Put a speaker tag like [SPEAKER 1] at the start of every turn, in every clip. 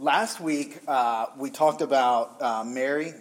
[SPEAKER 1] Last week, uh, we talked about uh, Mary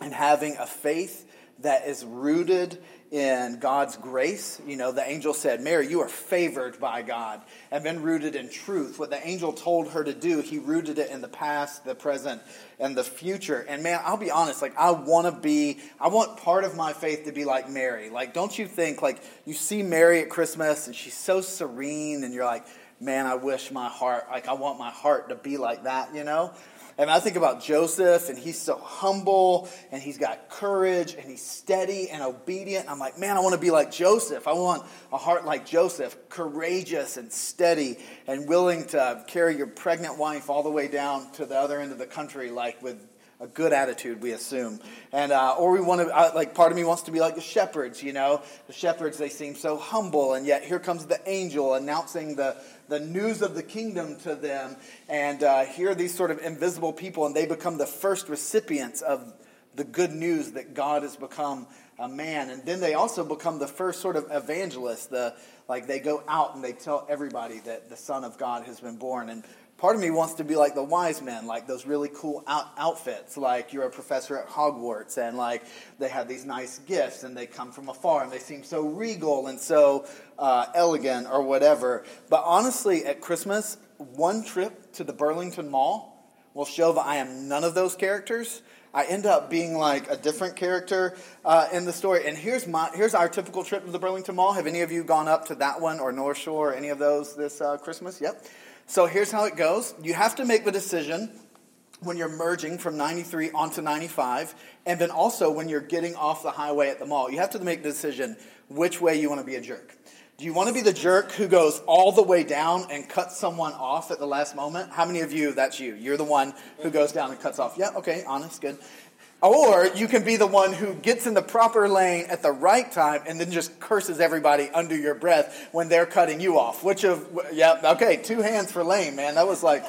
[SPEAKER 1] and having a faith that is rooted in God's grace. You know, the angel said, Mary, you are favored by God and been rooted in truth. What the angel told her to do, he rooted it in the past, the present, and the future. And man, I'll be honest, like, I want to be, I want part of my faith to be like Mary. Like, don't you think, like, you see Mary at Christmas and she's so serene and you're like, man, I wish my heart, like, I want my heart to be like that, you know? And I think about Joseph, and he's so humble, and he's got courage, and he's steady and obedient. I'm like, man, I want to be like Joseph. I want a heart like Joseph, courageous and steady, and willing to carry your pregnant wife all the way down to the other end of the country, like with a good attitude, we assume. And, uh, or we want to, uh, like, part of me wants to be like the shepherds, you know? The shepherds, they seem so humble, and yet here comes the angel announcing the, the news of the kingdom to them. And uh, here are these sort of invisible people, and they become the first recipients of the good news that God has become a man. And then they also become the first sort of evangelists. The, like, they go out and they tell everybody that the Son of God has been born. And Part of me wants to be like the wise men, like those really cool out- outfits, like you're a professor at Hogwarts, and like they have these nice gifts, and they come from afar, and they seem so regal and so uh, elegant or whatever. But honestly, at Christmas, one trip to the Burlington Mall will show that I am none of those characters. I end up being like a different character uh, in the story. And here's my here's our typical trip to the Burlington Mall. Have any of you gone up to that one or North Shore or any of those this uh, Christmas? Yep. So here's how it goes you have to make the decision when you're merging from 93 onto 95, and then also when you're getting off the highway at the mall. You have to make the decision which way you want to be a jerk. Do you want to be the jerk who goes all the way down and cuts someone off at the last moment? How many of you, that's you? You're the one who goes down and cuts off. Yeah, okay, honest, good. Or you can be the one who gets in the proper lane at the right time and then just curses everybody under your breath when they're cutting you off. Which of, yeah, okay, two hands for Lane, man. That was like,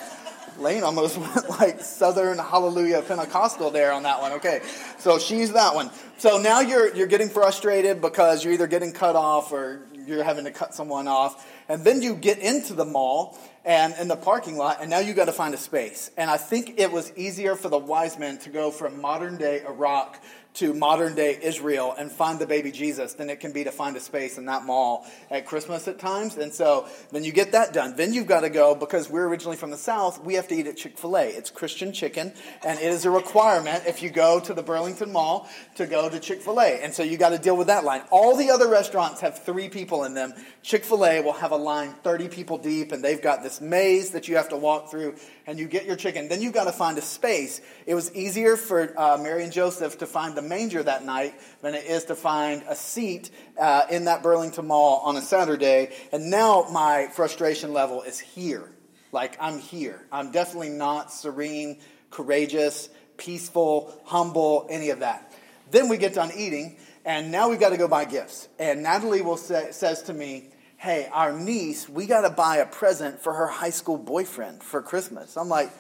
[SPEAKER 1] Lane almost went like Southern Hallelujah Pentecostal there on that one. Okay, so she's that one. So now you're, you're getting frustrated because you're either getting cut off or you're having to cut someone off. And then you get into the mall and in the parking lot, and now you got to find a space. And I think it was easier for the wise men to go from modern day Iraq to modern day Israel and find the baby Jesus than it can be to find a space in that mall at Christmas at times. And so then you get that done. Then you've got to go, because we're originally from the South, we have to eat at Chick fil A. It's Christian chicken, and it is a requirement if you go to the Burlington Mall to go to Chick fil A. And so you got to deal with that line. All the other restaurants have three people in them. Chick fil A will have a line 30 people deep, and they've got this maze that you have to walk through, and you get your chicken. Then you've got to find a space. It was easier for uh, Mary and Joseph to find the manger that night than it is to find a seat uh, in that Burlington Mall on a Saturday. And now my frustration level is here. Like, I'm here. I'm definitely not serene, courageous, peaceful, humble, any of that. Then we get done eating, and now we've got to go buy gifts. And Natalie will say, says to me, hey, our niece, we got to buy a present for her high school boyfriend for Christmas. I'm like,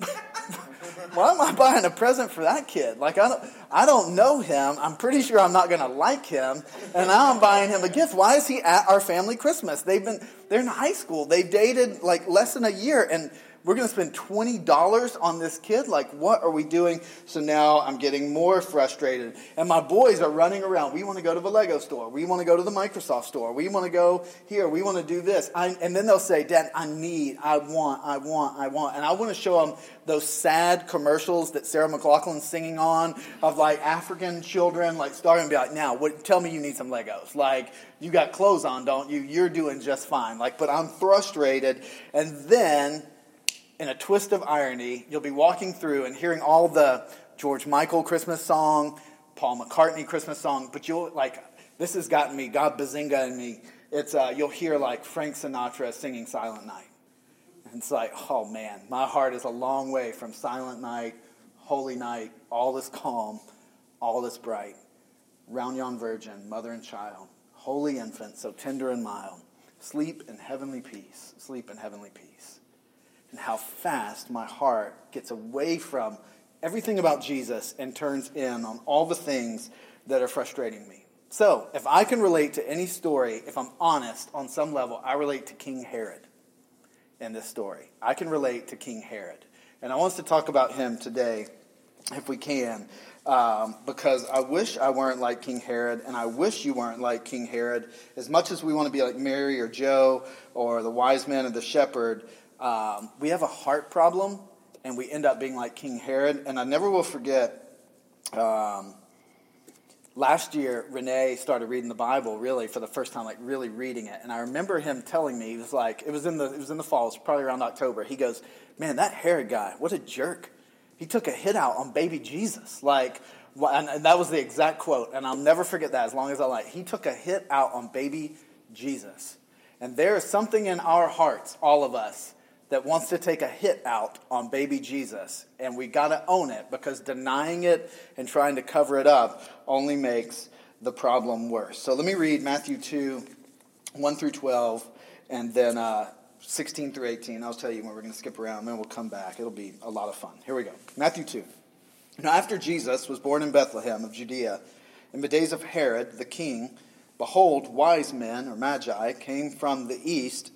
[SPEAKER 1] why am I buying a present for that kid? Like, I don't, I don't know him. I'm pretty sure I'm not going to like him. And now I'm buying him a gift. Why is he at our family Christmas? They've been, they're in high school. They've dated like less than a year. And we're going to spend $20 on this kid? Like, what are we doing? So now I'm getting more frustrated. And my boys are running around. We want to go to the Lego store. We want to go to the Microsoft store. We want to go here. We want to do this. I, and then they'll say, Dad, I need, I want, I want, I want. And I want to show them those sad commercials that Sarah McLachlan's singing on of like African children, like starting to be like, now, what, tell me you need some Legos. Like, you got clothes on, don't you? You're doing just fine. Like, but I'm frustrated. And then in a twist of irony, you'll be walking through and hearing all the George Michael Christmas song, Paul McCartney Christmas song, but you'll like this has gotten me, God Bazinga in me. It's uh, you'll hear like Frank Sinatra singing Silent Night. And it's like, oh man, my heart is a long way from Silent Night, Holy Night, all is calm, all is bright. Round yon virgin, mother and child, holy infant, so tender and mild. Sleep in heavenly peace, sleep in heavenly peace and how fast my heart gets away from everything about Jesus and turns in on all the things that are frustrating me. So, if I can relate to any story, if I'm honest on some level, I relate to King Herod in this story. I can relate to King Herod. And I want us to talk about him today, if we can, um, because I wish I weren't like King Herod, and I wish you weren't like King Herod. As much as we want to be like Mary or Joe or the wise man or the shepherd, um, we have a heart problem, and we end up being like King Herod. And I never will forget. Um, last year renee started reading the bible really for the first time like really reading it and i remember him telling me he was like it was in the it was in the fall it was probably around october he goes man that herod guy what a jerk he took a hit out on baby jesus like and that was the exact quote and i'll never forget that as long as i like he took a hit out on baby jesus and there is something in our hearts all of us that wants to take a hit out on baby Jesus, and we got to own it because denying it and trying to cover it up only makes the problem worse. So let me read Matthew 2, 1 through 12, and then uh, 16 through 18. I'll tell you when we're going to skip around, and then we'll come back. It'll be a lot of fun. Here we go. Matthew 2. Now, after Jesus was born in Bethlehem of Judea, in the days of Herod the king, behold, wise men, or magi, came from the east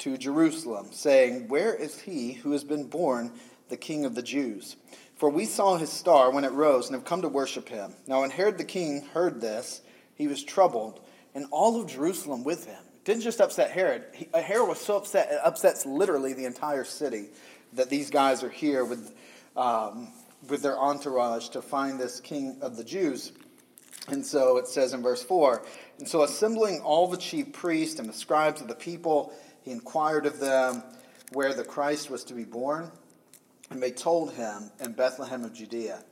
[SPEAKER 1] to Jerusalem, saying, Where is he who has been born the King of the Jews? For we saw his star when it rose and have come to worship him. Now, when Herod the king heard this, he was troubled, and all of Jerusalem with him. It didn't just upset Herod. He, uh, Herod was so upset, it upsets literally the entire city that these guys are here with, um, with their entourage to find this king of the Jews. And so it says in verse 4 And so, assembling all the chief priests and the scribes of the people, he inquired of them where the Christ was to be born, and they told him in Bethlehem of Judea.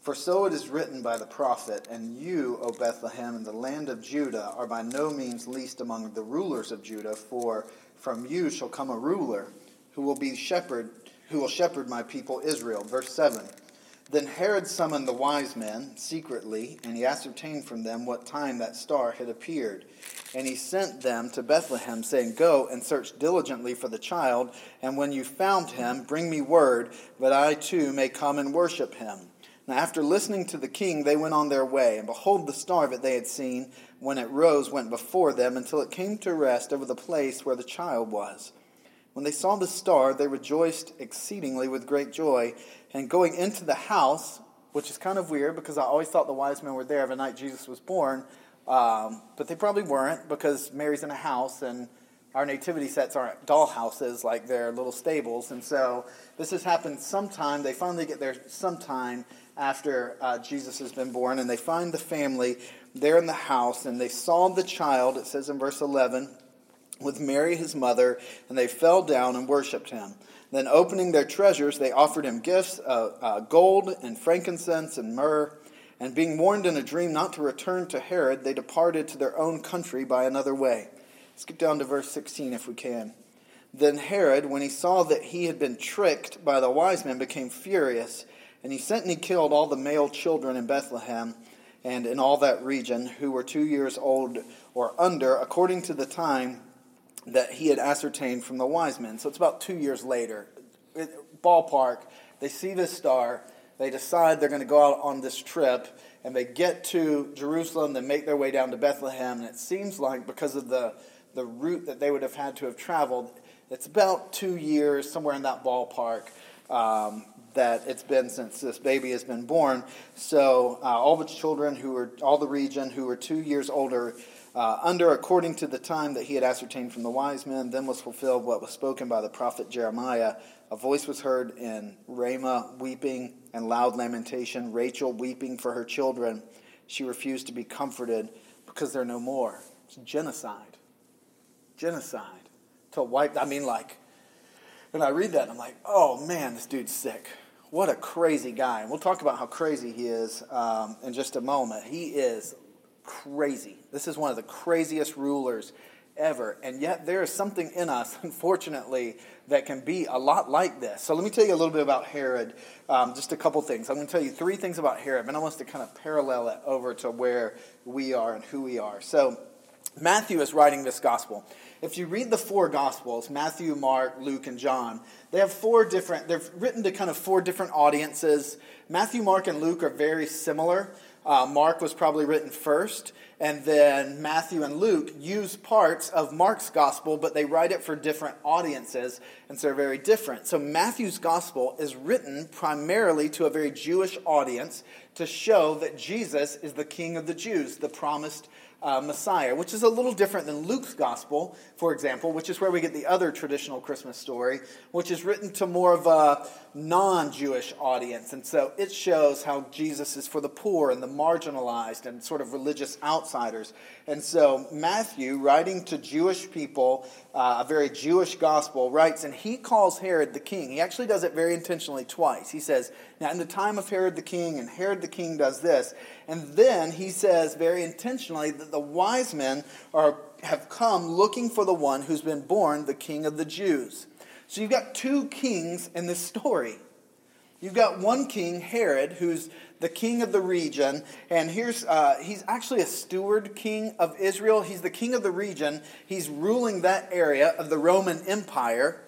[SPEAKER 1] For so it is written by the prophet, And you, O Bethlehem, in the land of Judah, are by no means least among the rulers of Judah, for from you shall come a ruler who will be shepherd, who will shepherd my people Israel. Verse 7. Then Herod summoned the wise men secretly, and he ascertained from them what time that star had appeared. And he sent them to Bethlehem, saying, Go and search diligently for the child, and when you found him, bring me word, that I too may come and worship him. Now, after listening to the king, they went on their way, and behold, the star that they had seen, when it rose, went before them until it came to rest over the place where the child was. When they saw the star, they rejoiced exceedingly with great joy. And going into the house, which is kind of weird because I always thought the wise men were there the night Jesus was born, um, but they probably weren't because Mary's in a house and our nativity sets aren't doll houses like they're little stables. And so this has happened sometime. They finally get there sometime after uh, Jesus has been born, and they find the family there in the house, and they saw the child, it says in verse 11, with Mary his mother, and they fell down and worshipped him. Then, opening their treasures, they offered him gifts of uh, gold and frankincense and myrrh. And being warned in a dream not to return to Herod, they departed to their own country by another way. Skip down to verse 16 if we can. Then Herod, when he saw that he had been tricked by the wise men, became furious, and he sent and he killed all the male children in Bethlehem and in all that region who were two years old or under, according to the time that he had ascertained from the wise men. So it's about two years later. Ballpark, they see this star, they decide they're going to go out on this trip, and they get to Jerusalem, they make their way down to Bethlehem, and it seems like because of the, the route that they would have had to have traveled, it's about two years, somewhere in that ballpark. Um, that it's been since this baby has been born. So uh, all the children who were, all the region who were two years older uh, under according to the time that he had ascertained from the wise men, then was fulfilled what was spoken by the prophet Jeremiah. A voice was heard in Ramah, weeping and loud lamentation, Rachel weeping for her children. She refused to be comforted because they're no more. It's genocide. Genocide. To wipe, I mean, like, when I read that, and I'm like, oh man, this dude's sick. What a crazy guy. And we'll talk about how crazy he is um, in just a moment. He is crazy. This is one of the craziest rulers ever. And yet, there is something in us, unfortunately, that can be a lot like this. So, let me tell you a little bit about Herod. Um, just a couple things. I'm going to tell you three things about Herod, and I want to kind of parallel it over to where we are and who we are. So, Matthew is writing this gospel. If you read the four gospels, Matthew, Mark, Luke, and John, they have four different, they're written to kind of four different audiences. Matthew, Mark, and Luke are very similar. Uh, Mark was probably written first, and then Matthew and Luke use parts of Mark's gospel, but they write it for different audiences, and so they're very different. So Matthew's gospel is written primarily to a very Jewish audience to show that Jesus is the King of the Jews, the promised uh, Messiah, which is a little different than Luke's gospel, for example, which is where we get the other traditional Christmas story, which is written to more of a non Jewish audience. And so it shows how Jesus is for the poor and the marginalized and sort of religious outsiders. And so Matthew, writing to Jewish people, uh, a very Jewish gospel, writes, and he calls Herod the king. He actually does it very intentionally twice. He says, Now, in the time of Herod the king, and Herod the king does this. And then he says very intentionally that the wise men are, have come looking for the one who's been born the king of the Jews. So you've got two kings in this story. You've got one king, Herod, who's the king of the region, and here's uh, he's actually a steward king of Israel. He's the king of the region. He's ruling that area of the Roman Empire.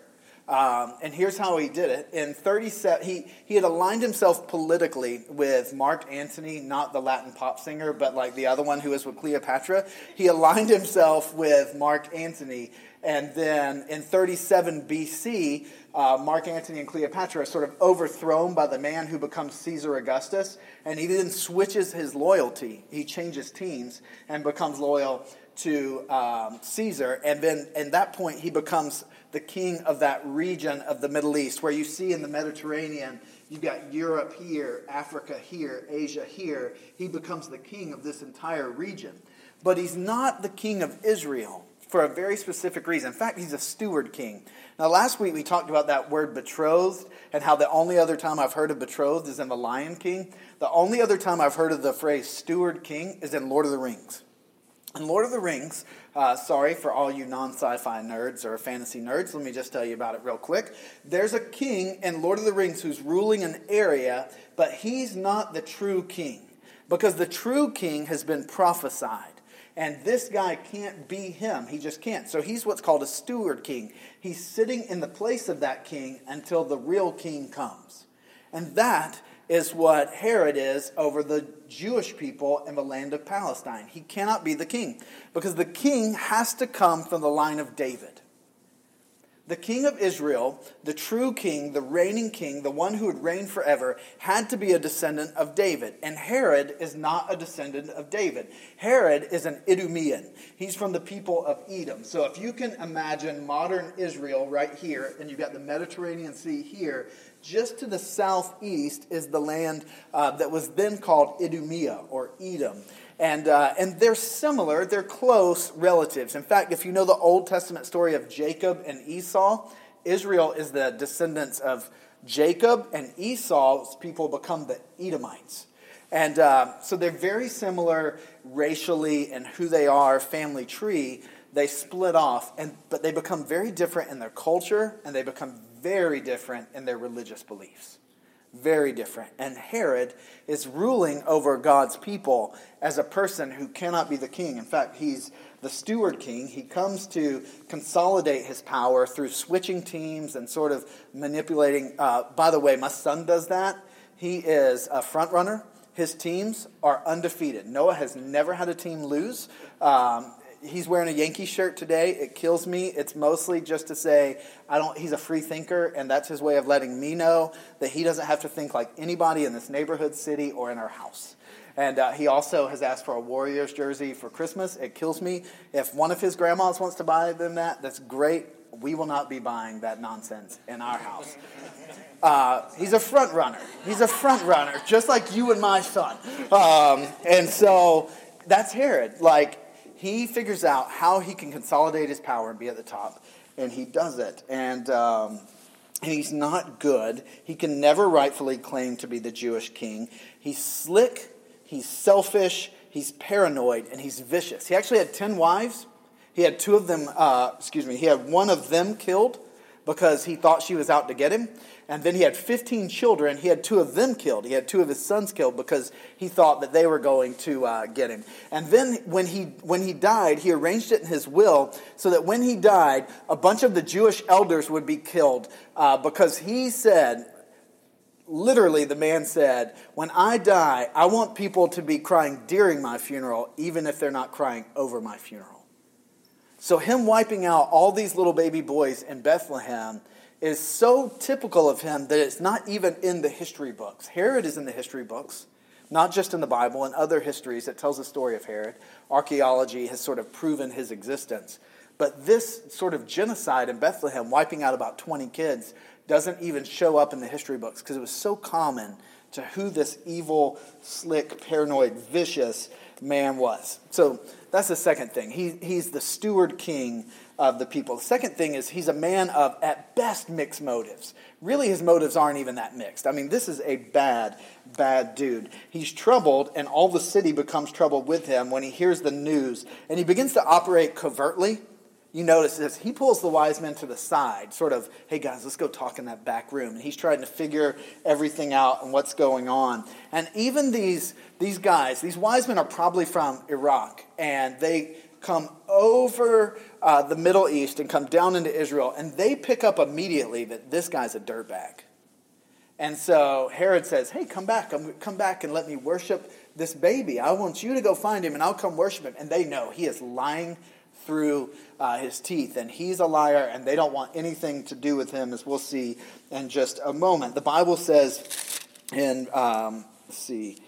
[SPEAKER 1] Um, and here's how he did it. In 37, he, he had aligned himself politically with Mark Antony, not the Latin pop singer, but like the other one who was with Cleopatra. He aligned himself with Mark Antony. And then in 37 BC, uh, Mark Antony and Cleopatra are sort of overthrown by the man who becomes Caesar Augustus. And he then switches his loyalty. He changes teams and becomes loyal to um, Caesar. And then at that point, he becomes the king of that region of the Middle East, where you see in the Mediterranean, you've got Europe here, Africa here, Asia here. He becomes the king of this entire region. But he's not the king of Israel for a very specific reason. In fact, he's a steward king. Now, last week we talked about that word betrothed and how the only other time I've heard of betrothed is in The Lion King. The only other time I've heard of the phrase steward king is in Lord of the Rings. In Lord of the Rings, uh, sorry for all you non sci fi nerds or fantasy nerds, let me just tell you about it real quick. There's a king in Lord of the Rings who's ruling an area, but he's not the true king because the true king has been prophesied. And this guy can't be him. He just can't. So he's what's called a steward king. He's sitting in the place of that king until the real king comes. And that is what Herod is over the Jewish people in the land of Palestine. He cannot be the king because the king has to come from the line of David. The king of Israel, the true king, the reigning king, the one who would reign forever, had to be a descendant of David. And Herod is not a descendant of David. Herod is an Idumean. He's from the people of Edom. So if you can imagine modern Israel right here, and you've got the Mediterranean Sea here, just to the southeast is the land uh, that was then called Idumea or Edom. And, uh, and they're similar, they're close relatives. In fact, if you know the Old Testament story of Jacob and Esau, Israel is the descendants of Jacob, and Esau's people become the Edomites. And uh, so they're very similar racially and who they are, family tree. They split off, and, but they become very different in their culture, and they become very different in their religious beliefs. Very different. And Herod is ruling over God's people as a person who cannot be the king. In fact, he's the steward king. He comes to consolidate his power through switching teams and sort of manipulating. Uh, by the way, my son does that. He is a front runner. His teams are undefeated. Noah has never had a team lose. Um, he's wearing a Yankee shirt today. It kills me. It's mostly just to say I don't. He's a free thinker, and that's his way of letting me know that he doesn't have to think like anybody in this neighborhood, city, or in our house. And uh, he also has asked for a Warriors jersey for Christmas. It kills me. If one of his grandmas wants to buy them that, that's great. We will not be buying that nonsense in our house. Uh, he's a front runner. He's a front runner, just like you and my son. Um, and so that's Herod. Like he figures out how he can consolidate his power and be at the top, and he does it. And um, and he's not good. He can never rightfully claim to be the Jewish king. He's slick. He's selfish. He's paranoid, and he's vicious. He actually had ten wives. He had two of them. Uh, excuse me. He had one of them killed because he thought she was out to get him. And then he had 15 children. He had two of them killed. He had two of his sons killed because he thought that they were going to uh, get him. And then when he, when he died, he arranged it in his will so that when he died, a bunch of the Jewish elders would be killed uh, because he said, literally, the man said, When I die, I want people to be crying during my funeral, even if they're not crying over my funeral. So, him wiping out all these little baby boys in Bethlehem is so typical of him that it's not even in the history books. Herod is in the history books, not just in the Bible, and other histories that tells the story of Herod. Archaeology has sort of proven his existence. But this sort of genocide in Bethlehem, wiping out about 20 kids, doesn't even show up in the history books because it was so common to who this evil, slick, paranoid, vicious man was. So that's the second thing. He, he's the steward king of the people. The second thing is he's a man of, at best, mixed motives. Really, his motives aren't even that mixed. I mean, this is a bad, bad dude. He's troubled, and all the city becomes troubled with him when he hears the news, and he begins to operate covertly you notice this. He pulls the wise men to the side, sort of, hey guys, let's go talk in that back room. And he's trying to figure everything out and what's going on. And even these, these guys, these wise men are probably from Iraq, and they come over uh, the Middle East and come down into Israel, and they pick up immediately that this guy's a dirtbag. And so Herod says, hey, come back, come back and let me worship this baby. I want you to go find him, and I'll come worship him. And they know he is lying through uh, his teeth. And he's a liar, and they don't want anything to do with him, as we'll see in just a moment. The Bible says in, um, let's see,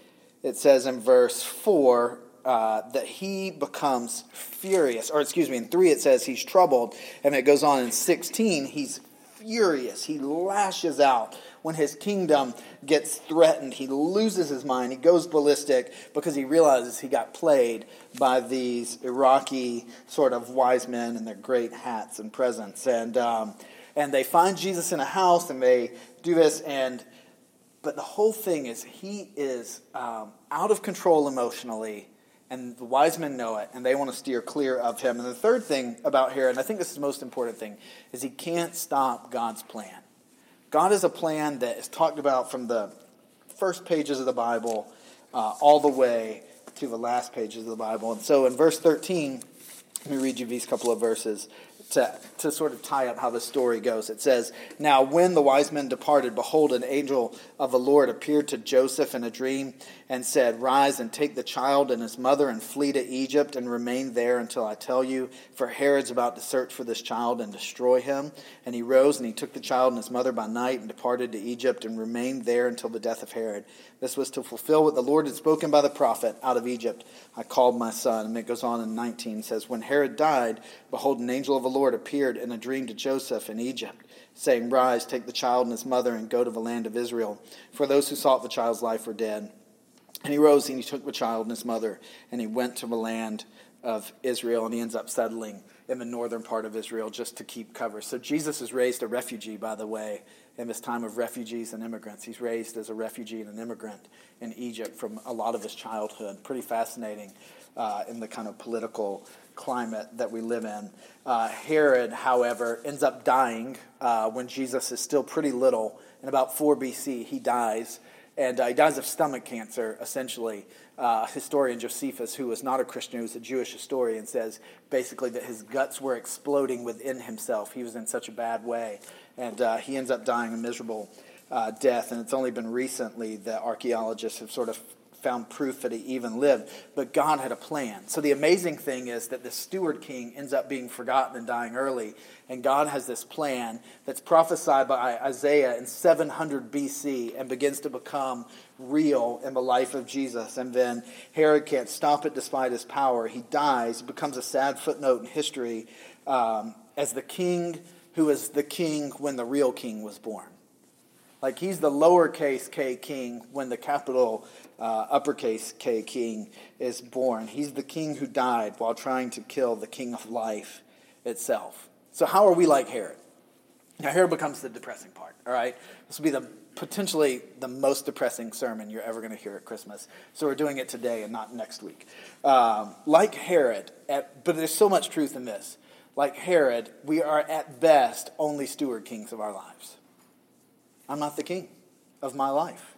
[SPEAKER 1] it says in verse 4 uh, that he becomes furious. Or, excuse me, in 3 it says he's troubled. And it goes on in 16, he's furious. He lashes out when his kingdom gets threatened, he loses his mind. He goes ballistic because he realizes he got played by these Iraqi sort of wise men in their great hats and presents. And, um, and they find Jesus in a house and they do this. And, but the whole thing is he is um, out of control emotionally and the wise men know it, and they want to steer clear of him. And the third thing about Herod, and I think this is the most important thing, is he can't stop God's plan. God has a plan that is talked about from the first pages of the Bible uh, all the way to the last pages of the Bible. And so in verse 13, let me read you these couple of verses to, to sort of tie up how the story goes. It says, Now when the wise men departed, behold, an angel of the Lord appeared to Joseph in a dream and said, Rise and take the child and his mother and flee to Egypt and remain there until I tell you, for Herod's about to search for this child and destroy him. And he rose and he took the child and his mother by night and departed to Egypt and remained there until the death of Herod. This was to fulfill what the Lord had spoken by the prophet out of Egypt. I called my son. And it goes on in 19 says, When Herod died, behold, an angel of the Lord appeared in a dream to Joseph in Egypt, saying, Rise, take the child and his mother, and go to the land of Israel. For those who sought the child's life were dead. And he rose and he took the child and his mother, and he went to the land of Israel, and he ends up settling in the northern part of Israel just to keep cover. So Jesus is raised a refugee, by the way, in this time of refugees and immigrants. He's raised as a refugee and an immigrant in Egypt from a lot of his childhood. Pretty fascinating uh, in the kind of political climate that we live in. Uh, Herod, however, ends up dying uh, when Jesus is still pretty little. In about 4 BC, he dies. And uh, he dies of stomach cancer, essentially. Uh, historian Josephus, who was not a Christian, who was a Jewish historian, says basically that his guts were exploding within himself. He was in such a bad way and uh, he ends up dying a miserable uh, death. And it's only been recently that archaeologists have sort of found proof that he even lived. But God had a plan. So the amazing thing is that the steward king ends up being forgotten and dying early. And God has this plan that's prophesied by Isaiah in 700 BC and begins to become real in the life of Jesus. And then Herod can't stop it despite his power. He dies, becomes a sad footnote in history um, as the king who was the king when the real king was born. Like he's the lowercase k king when the capital uh, uppercase K king is born. He's the king who died while trying to kill the king of life itself. So, how are we like Herod? Now, here becomes the depressing part, all right? This will be the potentially the most depressing sermon you're ever going to hear at Christmas. So, we're doing it today and not next week. Um, like Herod, at, but there's so much truth in this like Herod, we are at best only steward kings of our lives. I'm not the king of my life.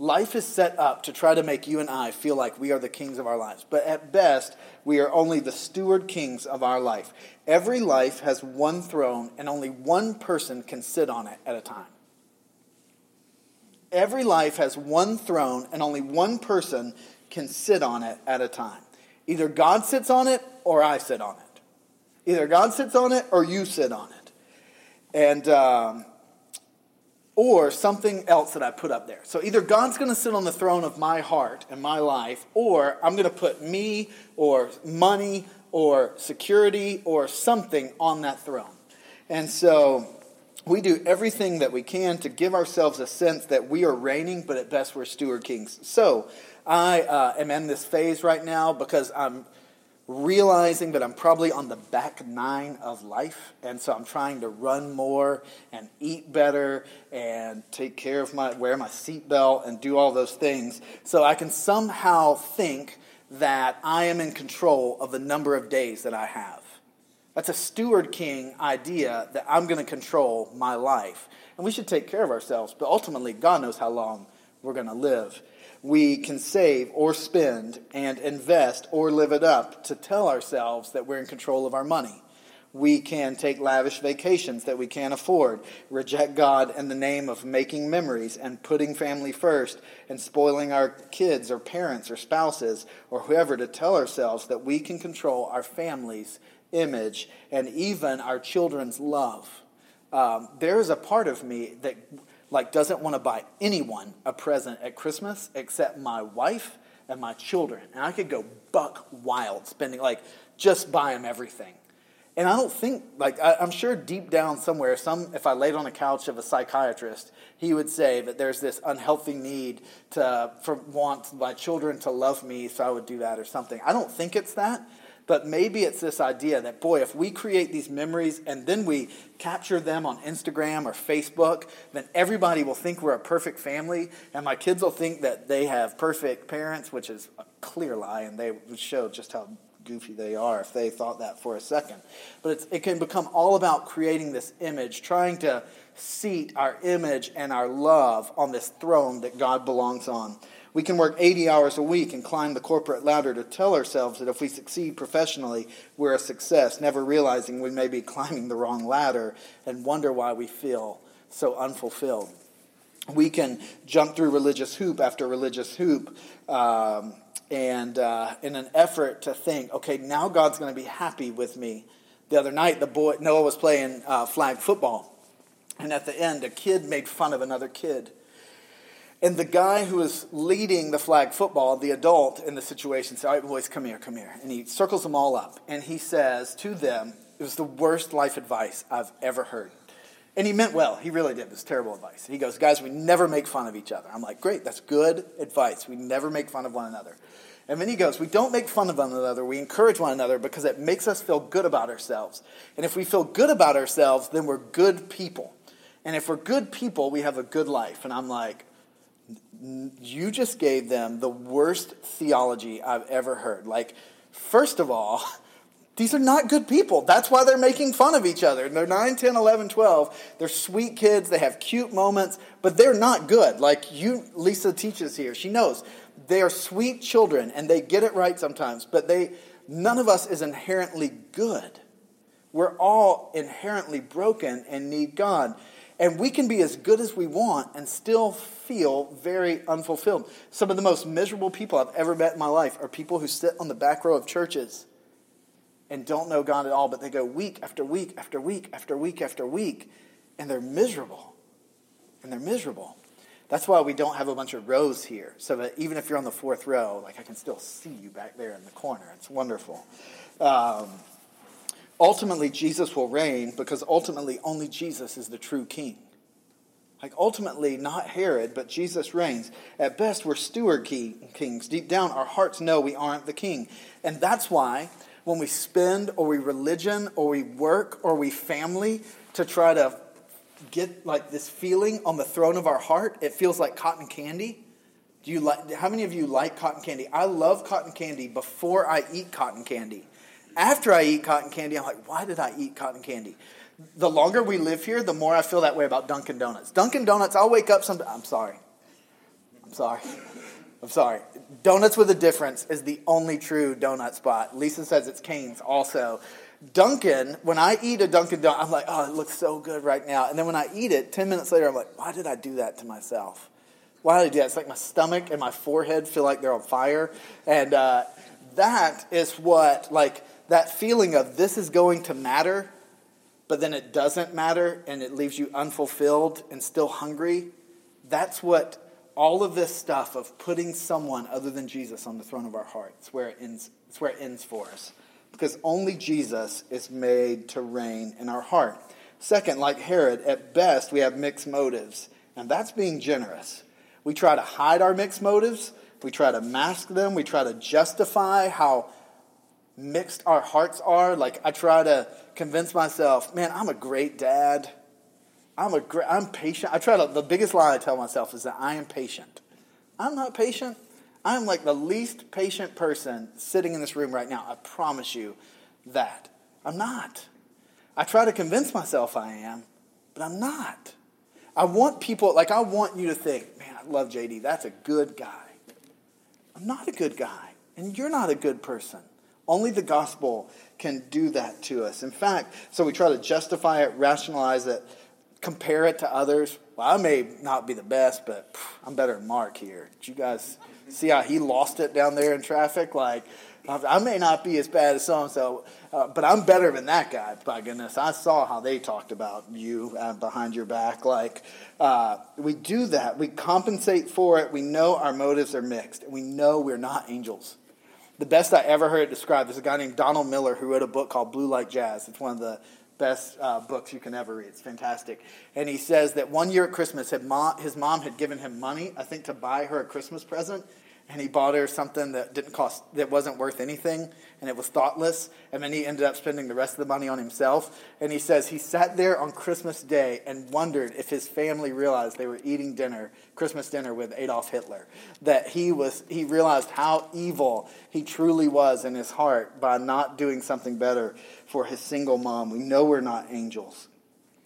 [SPEAKER 1] Life is set up to try to make you and I feel like we are the kings of our lives. But at best, we are only the steward kings of our life. Every life has one throne, and only one person can sit on it at a time. Every life has one throne, and only one person can sit on it at a time. Either God sits on it or I sit on it. Either God sits on it or you sit on it. And, um, or something else that I put up there. So either God's going to sit on the throne of my heart and my life, or I'm going to put me or money or security or something on that throne. And so we do everything that we can to give ourselves a sense that we are reigning, but at best we're steward kings. So I uh, am in this phase right now because I'm realizing that I'm probably on the back nine of life. And so I'm trying to run more and eat better and take care of my, wear my seatbelt and do all those things. So I can somehow think that I am in control of the number of days that I have. That's a steward king idea that I'm going to control my life. And we should take care of ourselves, but ultimately, God knows how long we're going to live. We can save or spend and invest or live it up to tell ourselves that we're in control of our money. We can take lavish vacations that we can't afford, reject God in the name of making memories and putting family first and spoiling our kids or parents or spouses or whoever to tell ourselves that we can control our family's image, and even our children's love. Um, there is a part of me that like doesn't want to buy anyone a present at Christmas except my wife and my children. And I could go buck wild spending like just buy them everything. And I don't think like I, am sure deep down somewhere, some if I laid on a couch of a psychiatrist, he would say that there's this unhealthy need to for want my children to love me, so I would do that or something. I don't think it's that. But maybe it's this idea that, boy, if we create these memories and then we capture them on Instagram or Facebook, then everybody will think we're a perfect family, and my kids will think that they have perfect parents, which is a clear lie, and they would show just how goofy they are if they thought that for a second. But it can become all about creating this image, trying to seat our image and our love on this throne that God belongs on. We can work 80 hours a week and climb the corporate ladder to tell ourselves that if we succeed professionally, we're a success, never realizing we may be climbing the wrong ladder and wonder why we feel so unfulfilled. We can jump through religious hoop after religious hoop um, and uh, in an effort to think, okay, now God's going to be happy with me. The other night, the boy Noah was playing uh, flag football, and at the end, a kid made fun of another kid and the guy who is leading the flag football, the adult in the situation, says, All right, boys, come here, come here. And he circles them all up. And he says to them, It was the worst life advice I've ever heard. And he meant well. He really did. It was terrible advice. He goes, Guys, we never make fun of each other. I'm like, Great, that's good advice. We never make fun of one another. And then he goes, We don't make fun of one another. We encourage one another because it makes us feel good about ourselves. And if we feel good about ourselves, then we're good people. And if we're good people, we have a good life. And I'm like, you just gave them the worst theology I've ever heard. Like, first of all, these are not good people. That's why they're making fun of each other. They're 9, 10, 11, 12. They're sweet kids. They have cute moments, but they're not good. Like you, Lisa teaches here. She knows they are sweet children and they get it right sometimes, but they, none of us is inherently good. We're all inherently broken and need God. And we can be as good as we want and still feel very unfulfilled. Some of the most miserable people I've ever met in my life are people who sit on the back row of churches and don't know God at all, but they go week after week after week after week after week, and they're miserable. And they're miserable. That's why we don't have a bunch of rows here, so that even if you're on the fourth row, like I can still see you back there in the corner. It's wonderful. Um, ultimately Jesus will reign because ultimately only Jesus is the true king. Like ultimately, not Herod, but Jesus reigns. At best, we're steward kings. Deep down, our hearts know we aren't the king. And that's why when we spend or we religion or we work or we family to try to get like this feeling on the throne of our heart, it feels like cotton candy. Do you like how many of you like cotton candy? I love cotton candy before I eat cotton candy. After I eat cotton candy, I'm like, why did I eat cotton candy? The longer we live here, the more I feel that way about Dunkin' Donuts. Dunkin' Donuts, I'll wake up some. I'm sorry. I'm sorry. I'm sorry. Donuts with a difference is the only true donut spot. Lisa says it's Cane's also. Dunkin', when I eat a Dunkin' Donut, I'm like, oh, it looks so good right now. And then when I eat it, 10 minutes later, I'm like, why did I do that to myself? Why did I do that? It's like my stomach and my forehead feel like they're on fire. And uh, that is what, like, that feeling of this is going to matter, but then it doesn't matter and it leaves you unfulfilled and still hungry. That's what all of this stuff of putting someone other than Jesus on the throne of our hearts, where it ends, it's where it ends for us. Because only Jesus is made to reign in our heart. Second, like Herod, at best we have mixed motives, and that's being generous. We try to hide our mixed motives, we try to mask them, we try to justify how mixed our hearts are. Like I try to convince myself, man, I'm a great dad. I'm a great, I'm patient. I try to, the biggest lie I tell myself is that I am patient. I'm not patient. I'm like the least patient person sitting in this room right now. I promise you that. I'm not. I try to convince myself I am, but I'm not. I want people, like, I want you to think, man, I love JD. That's a good guy. I'm not a good guy, and you're not a good person. Only the gospel can do that to us. In fact, so we try to justify it, rationalize it, compare it to others. Well, I may not be the best, but I'm better than Mark here. Did you guys see how he lost it down there in traffic? Like, I may not be as bad as so and so, but I'm better than that guy. By goodness, I saw how they talked about you uh, behind your back. Like, uh, we do that. We compensate for it. We know our motives are mixed, we know we're not angels. The best I ever heard it described is a guy named Donald Miller who wrote a book called Blue Like Jazz. It's one of the best uh, books you can ever read. It's fantastic. And he says that one year at Christmas, his mom had given him money, I think, to buy her a Christmas present and he bought her something that didn't cost that wasn't worth anything and it was thoughtless. And then he ended up spending the rest of the money on himself. And he says he sat there on christmas day and wondered if his family realized they were eating dinner christmas dinner with adolf hitler that he was he realized how evil he truly was in his heart by not doing something better for his single mom. We know we're not angels.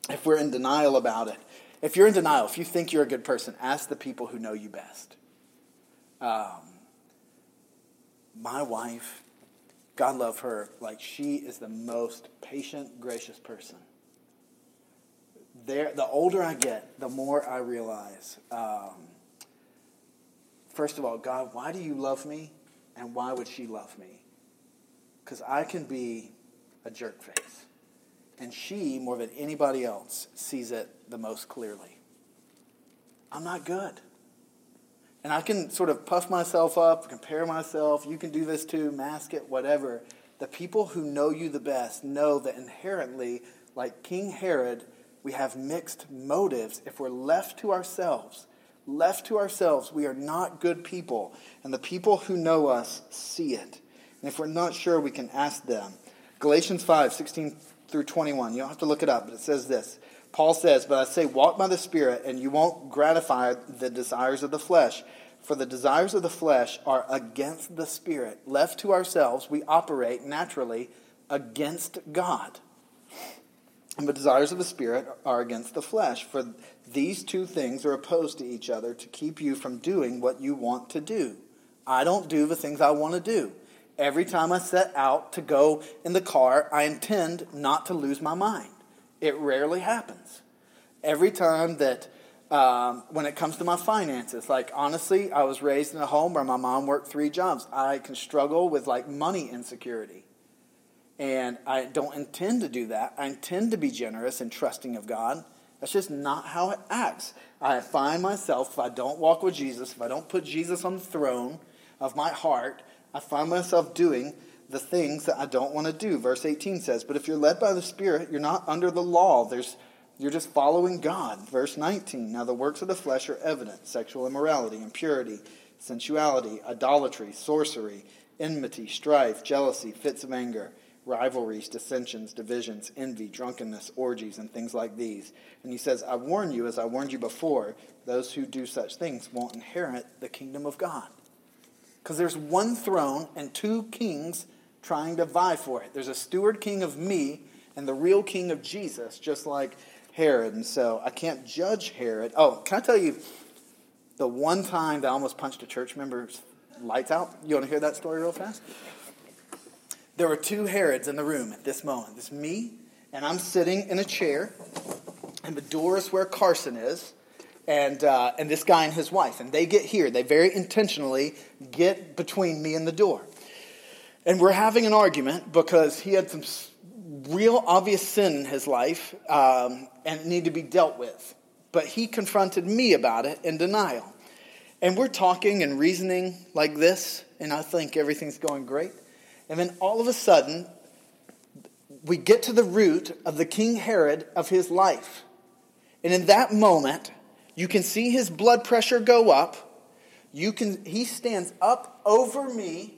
[SPEAKER 1] If we're in denial about it if you're in denial if you think you're a good person ask the people who know you best um, my wife, God love her, like she is the most patient, gracious person. There, the older I get, the more I realize. Um, first of all, God, why do you love me, and why would she love me? Because I can be a jerk face, and she, more than anybody else, sees it the most clearly. I'm not good. And I can sort of puff myself up, compare myself. You can do this too, mask it, whatever. The people who know you the best know that inherently, like King Herod, we have mixed motives. If we're left to ourselves, left to ourselves, we are not good people. And the people who know us see it. And if we're not sure, we can ask them. Galatians 5 16 through 21. You don't have to look it up, but it says this Paul says, But I say, walk by the Spirit, and you won't gratify the desires of the flesh. For the desires of the flesh are against the Spirit. Left to ourselves, we operate naturally against God. And the desires of the Spirit are against the flesh. For these two things are opposed to each other to keep you from doing what you want to do. I don't do the things I want to do. Every time I set out to go in the car, I intend not to lose my mind. It rarely happens. Every time that, um, when it comes to my finances, like honestly, I was raised in a home where my mom worked three jobs. I can struggle with like money insecurity. And I don't intend to do that. I intend to be generous and trusting of God. That's just not how it acts. I find myself, if I don't walk with Jesus, if I don't put Jesus on the throne of my heart, I find myself doing the things that I don't want to do. Verse 18 says, But if you're led by the Spirit, you're not under the law. There's, you're just following God. Verse 19, Now the works of the flesh are evident sexual immorality, impurity, sensuality, idolatry, sorcery, enmity, strife, jealousy, fits of anger, rivalries, dissensions, divisions, envy, drunkenness, orgies, and things like these. And he says, I warn you, as I warned you before, those who do such things won't inherit the kingdom of God. Because there's one throne and two kings trying to vie for it. There's a steward king of me and the real king of Jesus, just like Herod. And so I can't judge Herod. Oh, can I tell you the one time that I almost punched a church member's lights out? You want to hear that story real fast? There were two Herods in the room at this moment. It's me, and I'm sitting in a chair, and the door is where Carson is. and, uh, and this guy and his wife. And they get here. They very intentionally get between me and the door. And we're having an argument because he had some real obvious sin in his life um, and it needed to be dealt with. But he confronted me about it in denial. And we're talking and reasoning like this, and I think everything's going great. And then all of a sudden, we get to the root of the King Herod of his life. And in that moment, you can see his blood pressure go up. You can, he stands up over me,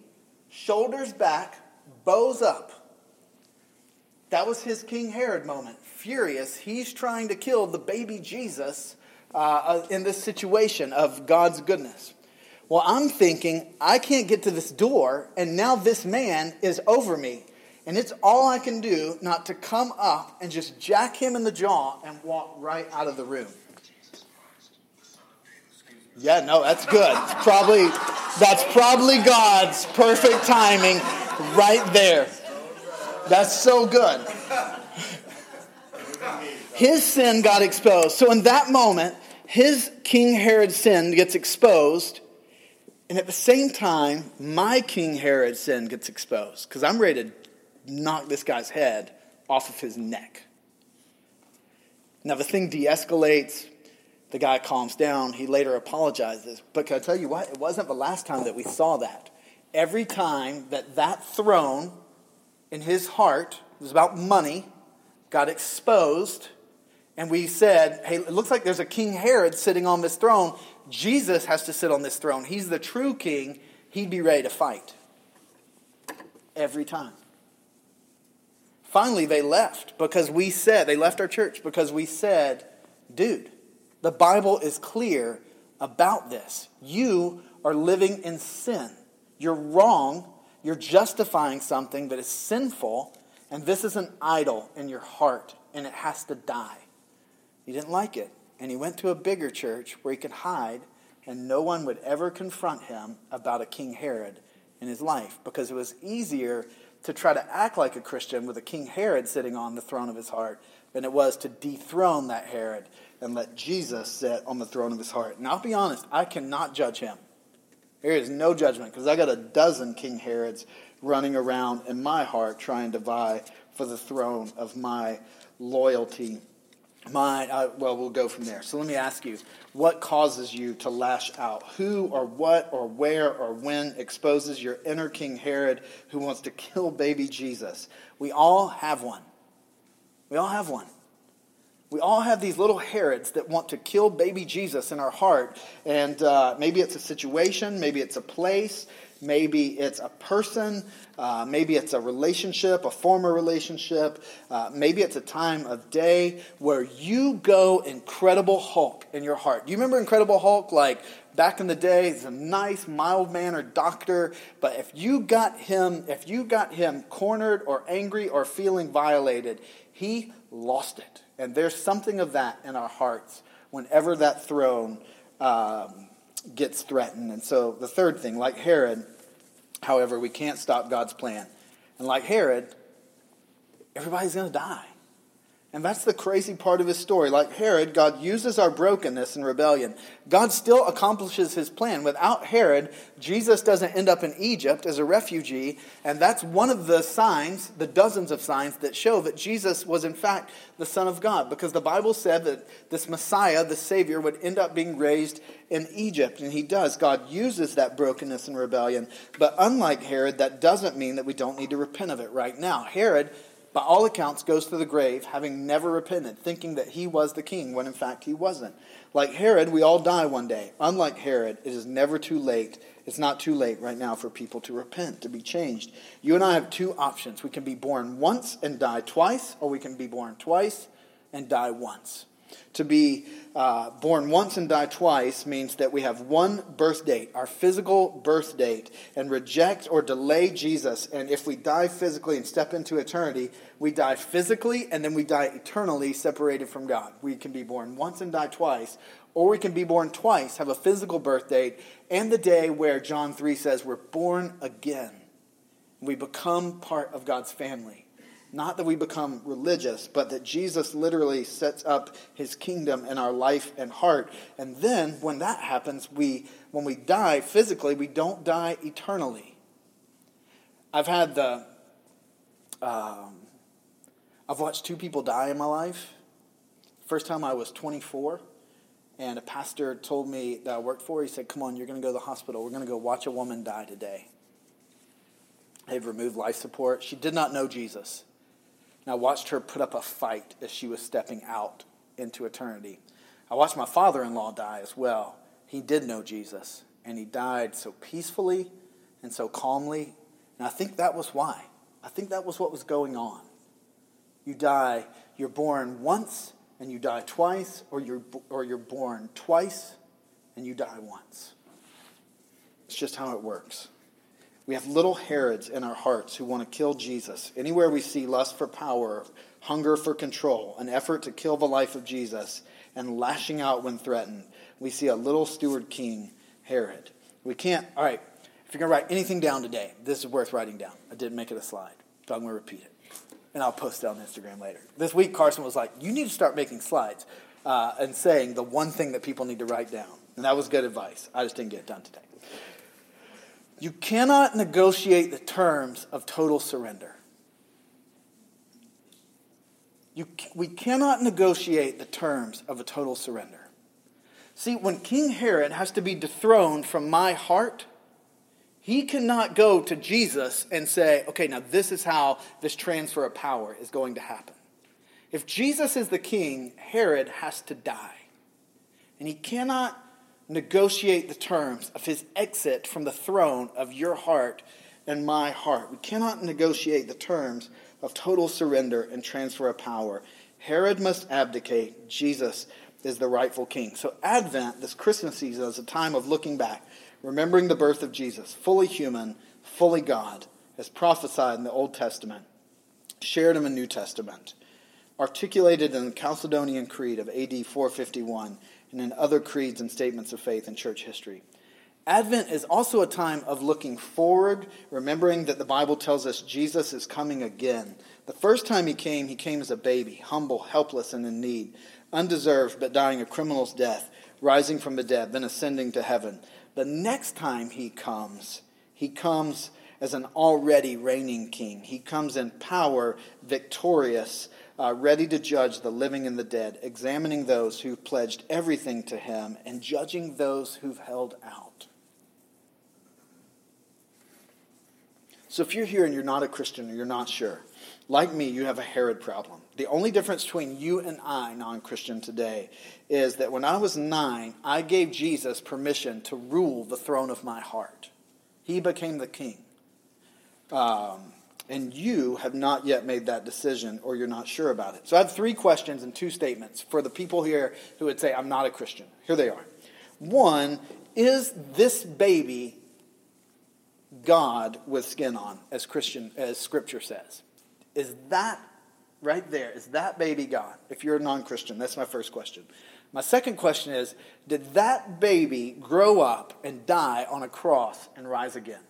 [SPEAKER 1] shoulders back, bows up. That was his King Herod moment. Furious, he's trying to kill the baby Jesus uh, uh, in this situation of God's goodness. Well, I'm thinking, I can't get to this door, and now this man is over me. And it's all I can do not to come up and just jack him in the jaw and walk right out of the room. Yeah, no, that's good. Probably that's probably God's perfect timing right there. That's so good. His sin got exposed. So in that moment, his King Herod's sin gets exposed, and at the same time, my King Herod's sin gets exposed because I'm ready to knock this guy's head off of his neck. Now, the thing de escalates. The guy calms down. He later apologizes. But can I tell you what? It wasn't the last time that we saw that. Every time that that throne in his heart was about money got exposed, and we said, hey, it looks like there's a King Herod sitting on this throne. Jesus has to sit on this throne. He's the true king. He'd be ready to fight. Every time. Finally, they left because we said, they left our church because we said, dude, the Bible is clear about this. You are living in sin. You're wrong. You're justifying something that is sinful, and this is an idol in your heart, and it has to die. He didn't like it. And he went to a bigger church where he could hide and no one would ever confront him about a King Herod in his life because it was easier to try to act like a Christian with a King Herod sitting on the throne of his heart than it was to dethrone that Herod and let Jesus sit on the throne of his heart. And I'll be honest, I cannot judge him. There is no judgment because I got a dozen King Herods running around in my heart trying to vie for the throne of my loyalty my, uh, well, we'll go from there. So let me ask you what causes you to lash out? Who or what or where or when exposes your inner King Herod who wants to kill baby Jesus? We all have one. We all have one. We all have these little Herods that want to kill baby Jesus in our heart. And uh, maybe it's a situation, maybe it's a place, maybe it's a person, uh, maybe it's a relationship, a former relationship. Uh, maybe it's a time of day where you go Incredible Hulk in your heart. Do you remember Incredible Hulk? Like back in the day, he's a nice, mild mannered doctor. But if you got him, if you got him cornered or angry or feeling violated, he lost it. And there's something of that in our hearts whenever that throne um, gets threatened. And so the third thing, like Herod, However, we can't stop God's plan. And like Herod, everybody's going to die. And that's the crazy part of his story. Like Herod, God uses our brokenness and rebellion. God still accomplishes his plan. Without Herod, Jesus doesn't end up in Egypt as a refugee. And that's one of the signs, the dozens of signs, that show that Jesus was, in fact, the Son of God. Because the Bible said that this Messiah, the Savior, would end up being raised in Egypt. And he does. God uses that brokenness and rebellion. But unlike Herod, that doesn't mean that we don't need to repent of it right now. Herod by all accounts, goes to the grave having never repented, thinking that he was the king when in fact he wasn't. Like Herod, we all die one day. Unlike Herod, it is never too late. It's not too late right now for people to repent, to be changed. You and I have two options. We can be born once and die twice, or we can be born twice and die once. To be uh, born once and die twice means that we have one birth date, our physical birth date, and reject or delay Jesus. And if we die physically and step into eternity, we die physically and then we die eternally separated from God. We can be born once and die twice, or we can be born twice, have a physical birth date, and the day where John 3 says we're born again. We become part of God's family. Not that we become religious, but that Jesus literally sets up his kingdom in our life and heart. And then when that happens, we when we die physically, we don't die eternally. I've had the um, I've watched two people die in my life. First time I was 24, and a pastor told me that I worked for. He said, "Come on, you're going to go to the hospital. We're going to go watch a woman die today." They've removed life support. She did not know Jesus. And I watched her put up a fight as she was stepping out into eternity. I watched my father in law die as well. He did know Jesus, and he died so peacefully and so calmly. And I think that was why. I think that was what was going on. You die, you're born once and you die twice, or you're, or you're born twice and you die once. It's just how it works. We have little Herods in our hearts who want to kill Jesus. Anywhere we see lust for power, hunger for control, an effort to kill the life of Jesus, and lashing out when threatened, we see a little steward king, Herod. We can't, all right, if you're going to write anything down today, this is worth writing down. I didn't make it a slide, so I'm going to repeat it. And I'll post it on Instagram later. This week, Carson was like, You need to start making slides uh, and saying the one thing that people need to write down. And that was good advice. I just didn't get it done today. You cannot negotiate the terms of total surrender. You, we cannot negotiate the terms of a total surrender. See, when King Herod has to be dethroned from my heart, he cannot go to Jesus and say, okay, now this is how this transfer of power is going to happen. If Jesus is the king, Herod has to die. And he cannot negotiate the terms of his exit from the throne of your heart and my heart. We cannot negotiate the terms of total surrender and transfer of power. Herod must abdicate. Jesus is the rightful king. So, Advent, this Christmas season, is a time of looking back, remembering the birth of Jesus, fully human, fully God, as prophesied in the Old Testament, shared in the New Testament, articulated in the Chalcedonian Creed of AD 451 and in other creeds and statements of faith in church history. Advent is also a time of looking forward, remembering that the Bible tells us Jesus is coming again. The first time he came, he came as a baby, humble, helpless, and in need, undeserved, but dying a criminal's death, rising from the dead, then ascending to heaven. The next time he comes, he comes as an already reigning king. He comes in power, victorious, uh, ready to judge the living and the dead, examining those who've pledged everything to him, and judging those who've held out. So if you're here and you're not a Christian or you're not sure, like me, you have a Herod problem. The only difference between you and I, non Christian, today is that when I was nine, I gave Jesus permission to rule the throne of my heart. He became the king. Um, and you have not yet made that decision or you're not sure about it. So I have three questions and two statements for the people here who would say, I'm not a Christian. Here they are. One, is this baby God with skin on, as Christian as scripture says? Is that right there? Is that baby God? If you're a non-Christian, that's my first question. My second question is, did that baby grow up and die on a cross and rise again?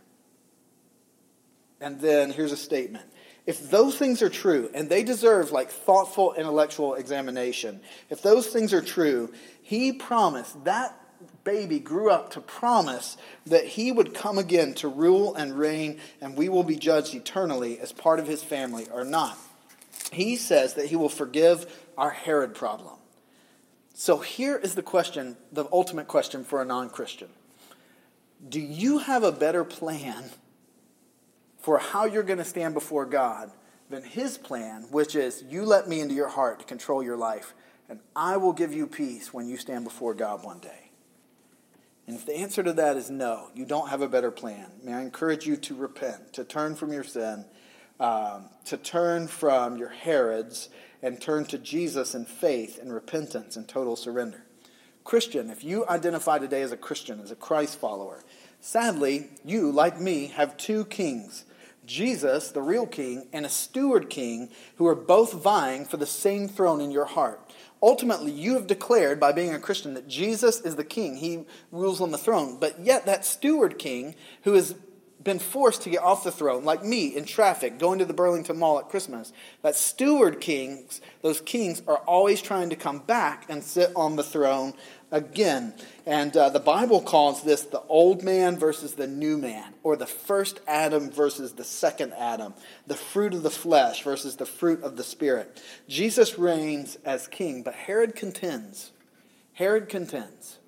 [SPEAKER 1] And then here's a statement. If those things are true, and they deserve like thoughtful intellectual examination, if those things are true, he promised that baby grew up to promise that he would come again to rule and reign, and we will be judged eternally as part of his family or not. He says that he will forgive our Herod problem. So here is the question, the ultimate question for a non Christian Do you have a better plan for how you're going to stand before God than His plan, which is you let me into your heart to control your life, and I will give you peace when you stand before God one day. And if the answer to that is no, you don't have a better plan, may I encourage you to repent, to turn from your sin, um, to turn from your Herods, and turn to Jesus in faith and repentance and total surrender. Christian, if you identify today as a Christian, as a Christ follower, sadly, you, like me, have two kings Jesus, the real king, and a steward king who are both vying for the same throne in your heart. Ultimately, you have declared by being a Christian that Jesus is the king. He rules on the throne. But yet, that steward king, who has been forced to get off the throne, like me in traffic, going to the Burlington Mall at Christmas, that steward kings, those kings, are always trying to come back and sit on the throne again. And uh, the Bible calls this the old man versus the new man, or the first Adam versus the second Adam, the fruit of the flesh versus the fruit of the Spirit. Jesus reigns as king, but Herod contends. Herod contends.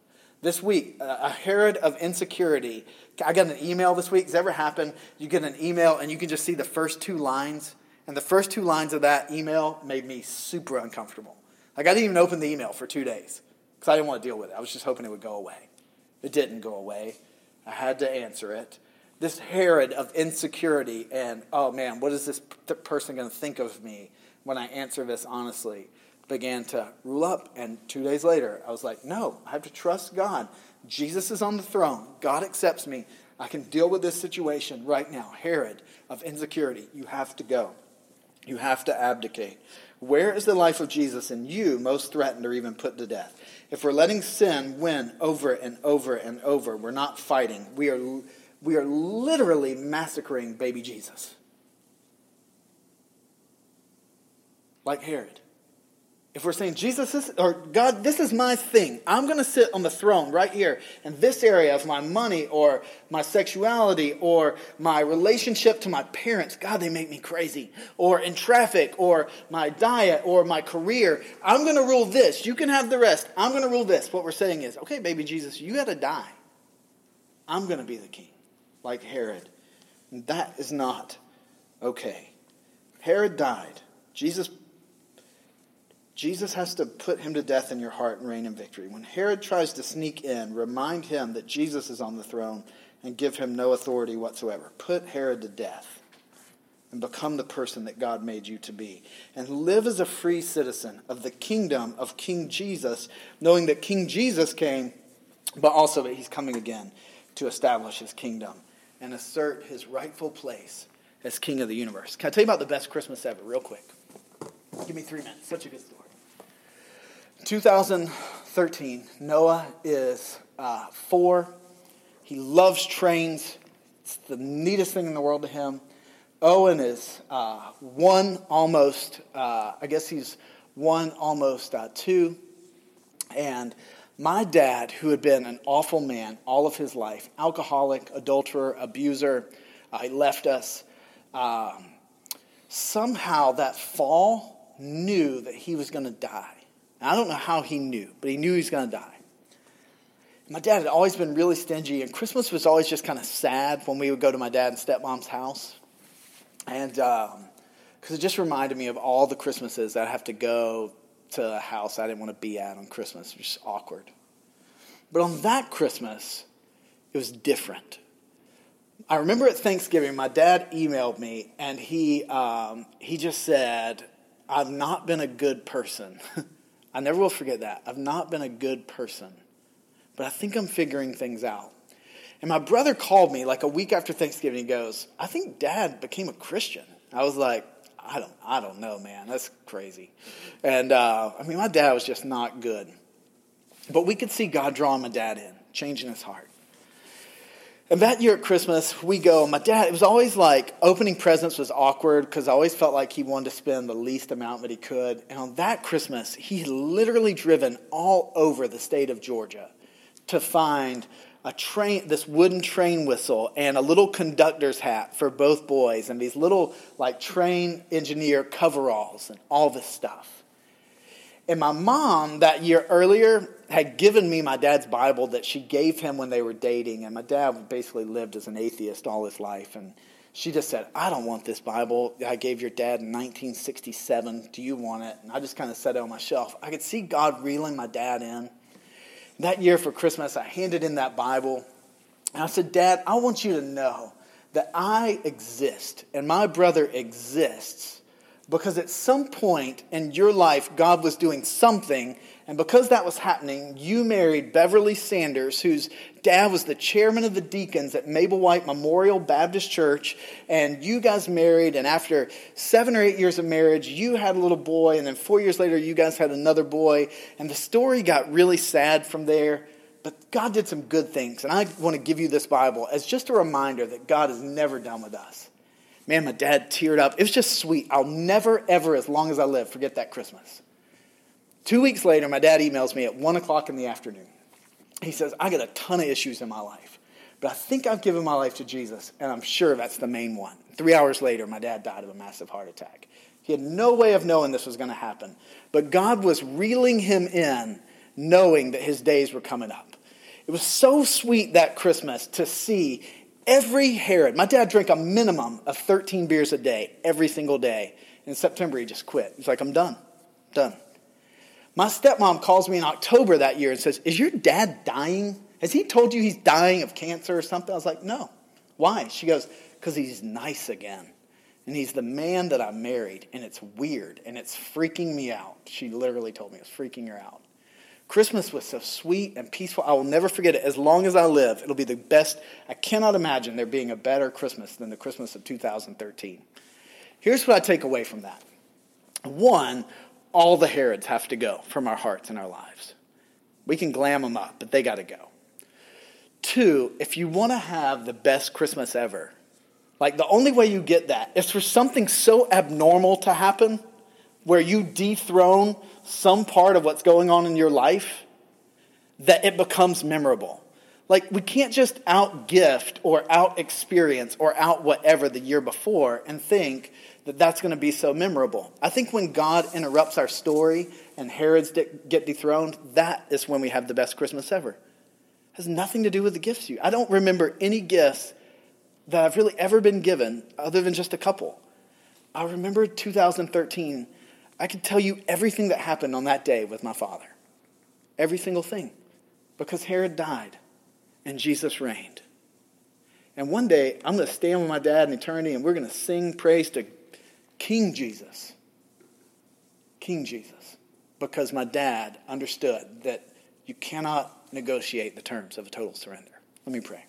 [SPEAKER 1] This week, a Herod of insecurity. I got an email this week. Has ever happened? You get an email and you can just see the first two lines. And the first two lines of that email made me super uncomfortable. Like, I didn't even open the email for two days because I didn't want to deal with it. I was just hoping it would go away. It didn't go away. I had to answer it. This Herod of insecurity and, oh man, what is this person going to think of me when I answer this honestly? began to rule up. And two days later, I was like, no, I have to trust God. Jesus is on the throne. God accepts me. I can deal with this situation right now. Herod of insecurity, you have to go. You have to abdicate. Where is the life of Jesus in you most threatened or even put to death? If we're letting sin win over and over and over, we're not fighting. We are, we are literally massacring baby Jesus. Like Herod. If we're saying, Jesus, is, or God, this is my thing. I'm going to sit on the throne right here in this area of my money or my sexuality or my relationship to my parents. God, they make me crazy. Or in traffic or my diet or my career. I'm going to rule this. You can have the rest. I'm going to rule this. What we're saying is, okay, baby Jesus, you got to die. I'm going to be the king, like Herod. And that is not okay. Herod died. Jesus Jesus has to put him to death in your heart and reign in victory. When Herod tries to sneak in, remind him that Jesus is on the throne and give him no authority whatsoever. Put Herod to death and become the person that God made you to be. And live as a free citizen of the kingdom of King Jesus, knowing that King Jesus came, but also that he's coming again to establish his kingdom and assert his rightful place as king of the universe. Can I tell you about the best Christmas ever, real quick? Give me three minutes. Such a good story. 2013, Noah is uh, four. He loves trains. It's the neatest thing in the world to him. Owen is uh, one almost, uh, I guess he's one almost uh, two. And my dad, who had been an awful man all of his life, alcoholic, adulterer, abuser, uh, he left us. Um, somehow that fall knew that he was going to die. I don't know how he knew, but he knew he was going to die. My dad had always been really stingy, and Christmas was always just kind of sad when we would go to my dad and stepmom's house. And because um, it just reminded me of all the Christmases that I have to go to a house I didn't want to be at on Christmas. Was just awkward. But on that Christmas, it was different. I remember at Thanksgiving, my dad emailed me, and he, um, he just said, I've not been a good person. I never will forget that. I've not been a good person, but I think I'm figuring things out. And my brother called me like a week after Thanksgiving. He goes, "I think Dad became a Christian." I was like, "I don't, I don't know, man. That's crazy." And uh, I mean, my dad was just not good, but we could see God drawing my dad in, changing his heart. And that year at Christmas, we go, my dad, it was always like opening presents was awkward because I always felt like he wanted to spend the least amount that he could. And on that Christmas, he literally driven all over the state of Georgia to find a train, this wooden train whistle and a little conductor's hat for both boys and these little like train engineer coveralls and all this stuff. And my mom, that year earlier, had given me my dad's Bible that she gave him when they were dating. And my dad basically lived as an atheist all his life. And she just said, I don't want this Bible I gave your dad in 1967. Do you want it? And I just kind of set it on my shelf. I could see God reeling my dad in. That year for Christmas, I handed in that Bible. And I said, Dad, I want you to know that I exist and my brother exists because at some point in your life, God was doing something, and because that was happening, you married Beverly Sanders, whose dad was the chairman of the deacons at Mabel White Memorial Baptist Church, and you guys married, and after seven or eight years of marriage, you had a little boy, and then four years later, you guys had another boy, and the story got really sad from there. But God did some good things, and I want to give you this Bible as just a reminder that God is never done with us. Man, my dad teared up. It was just sweet. I'll never, ever, as long as I live, forget that Christmas. Two weeks later, my dad emails me at 1 o'clock in the afternoon. He says, I got a ton of issues in my life, but I think I've given my life to Jesus, and I'm sure that's the main one. Three hours later, my dad died of a massive heart attack. He had no way of knowing this was going to happen, but God was reeling him in, knowing that his days were coming up. It was so sweet that Christmas to see every Herod. My dad drank a minimum of 13 beers a day every single day. In September, he just quit. He's like, I'm done. Done. My stepmom calls me in October that year and says, Is your dad dying? Has he told you he's dying of cancer or something? I was like, No. Why? She goes, Because he's nice again. And he's the man that I married, and it's weird, and it's freaking me out. She literally told me it's freaking her out. Christmas was so sweet and peaceful. I will never forget it. As long as I live, it'll be the best. I cannot imagine there being a better Christmas than the Christmas of 2013. Here's what I take away from that. One, all the Herods have to go from our hearts and our lives. We can glam them up, but they got to go. Two, if you want to have the best Christmas ever, like the only way you get that is for something so abnormal to happen where you dethrone some part of what's going on in your life that it becomes memorable. Like, we can't just out gift or out experience or out whatever the year before and think that that's going to be so memorable. I think when God interrupts our story and Herods get dethroned, that is when we have the best Christmas ever. It has nothing to do with the gifts you. I don't remember any gifts that I've really ever been given other than just a couple. I remember 2013. I could tell you everything that happened on that day with my father. Every single thing. Because Herod died and Jesus reigned. And one day, I'm going to stand with my dad in eternity and we're going to sing praise to King Jesus. King Jesus. Because my dad understood that you cannot negotiate the terms of a total surrender. Let me pray.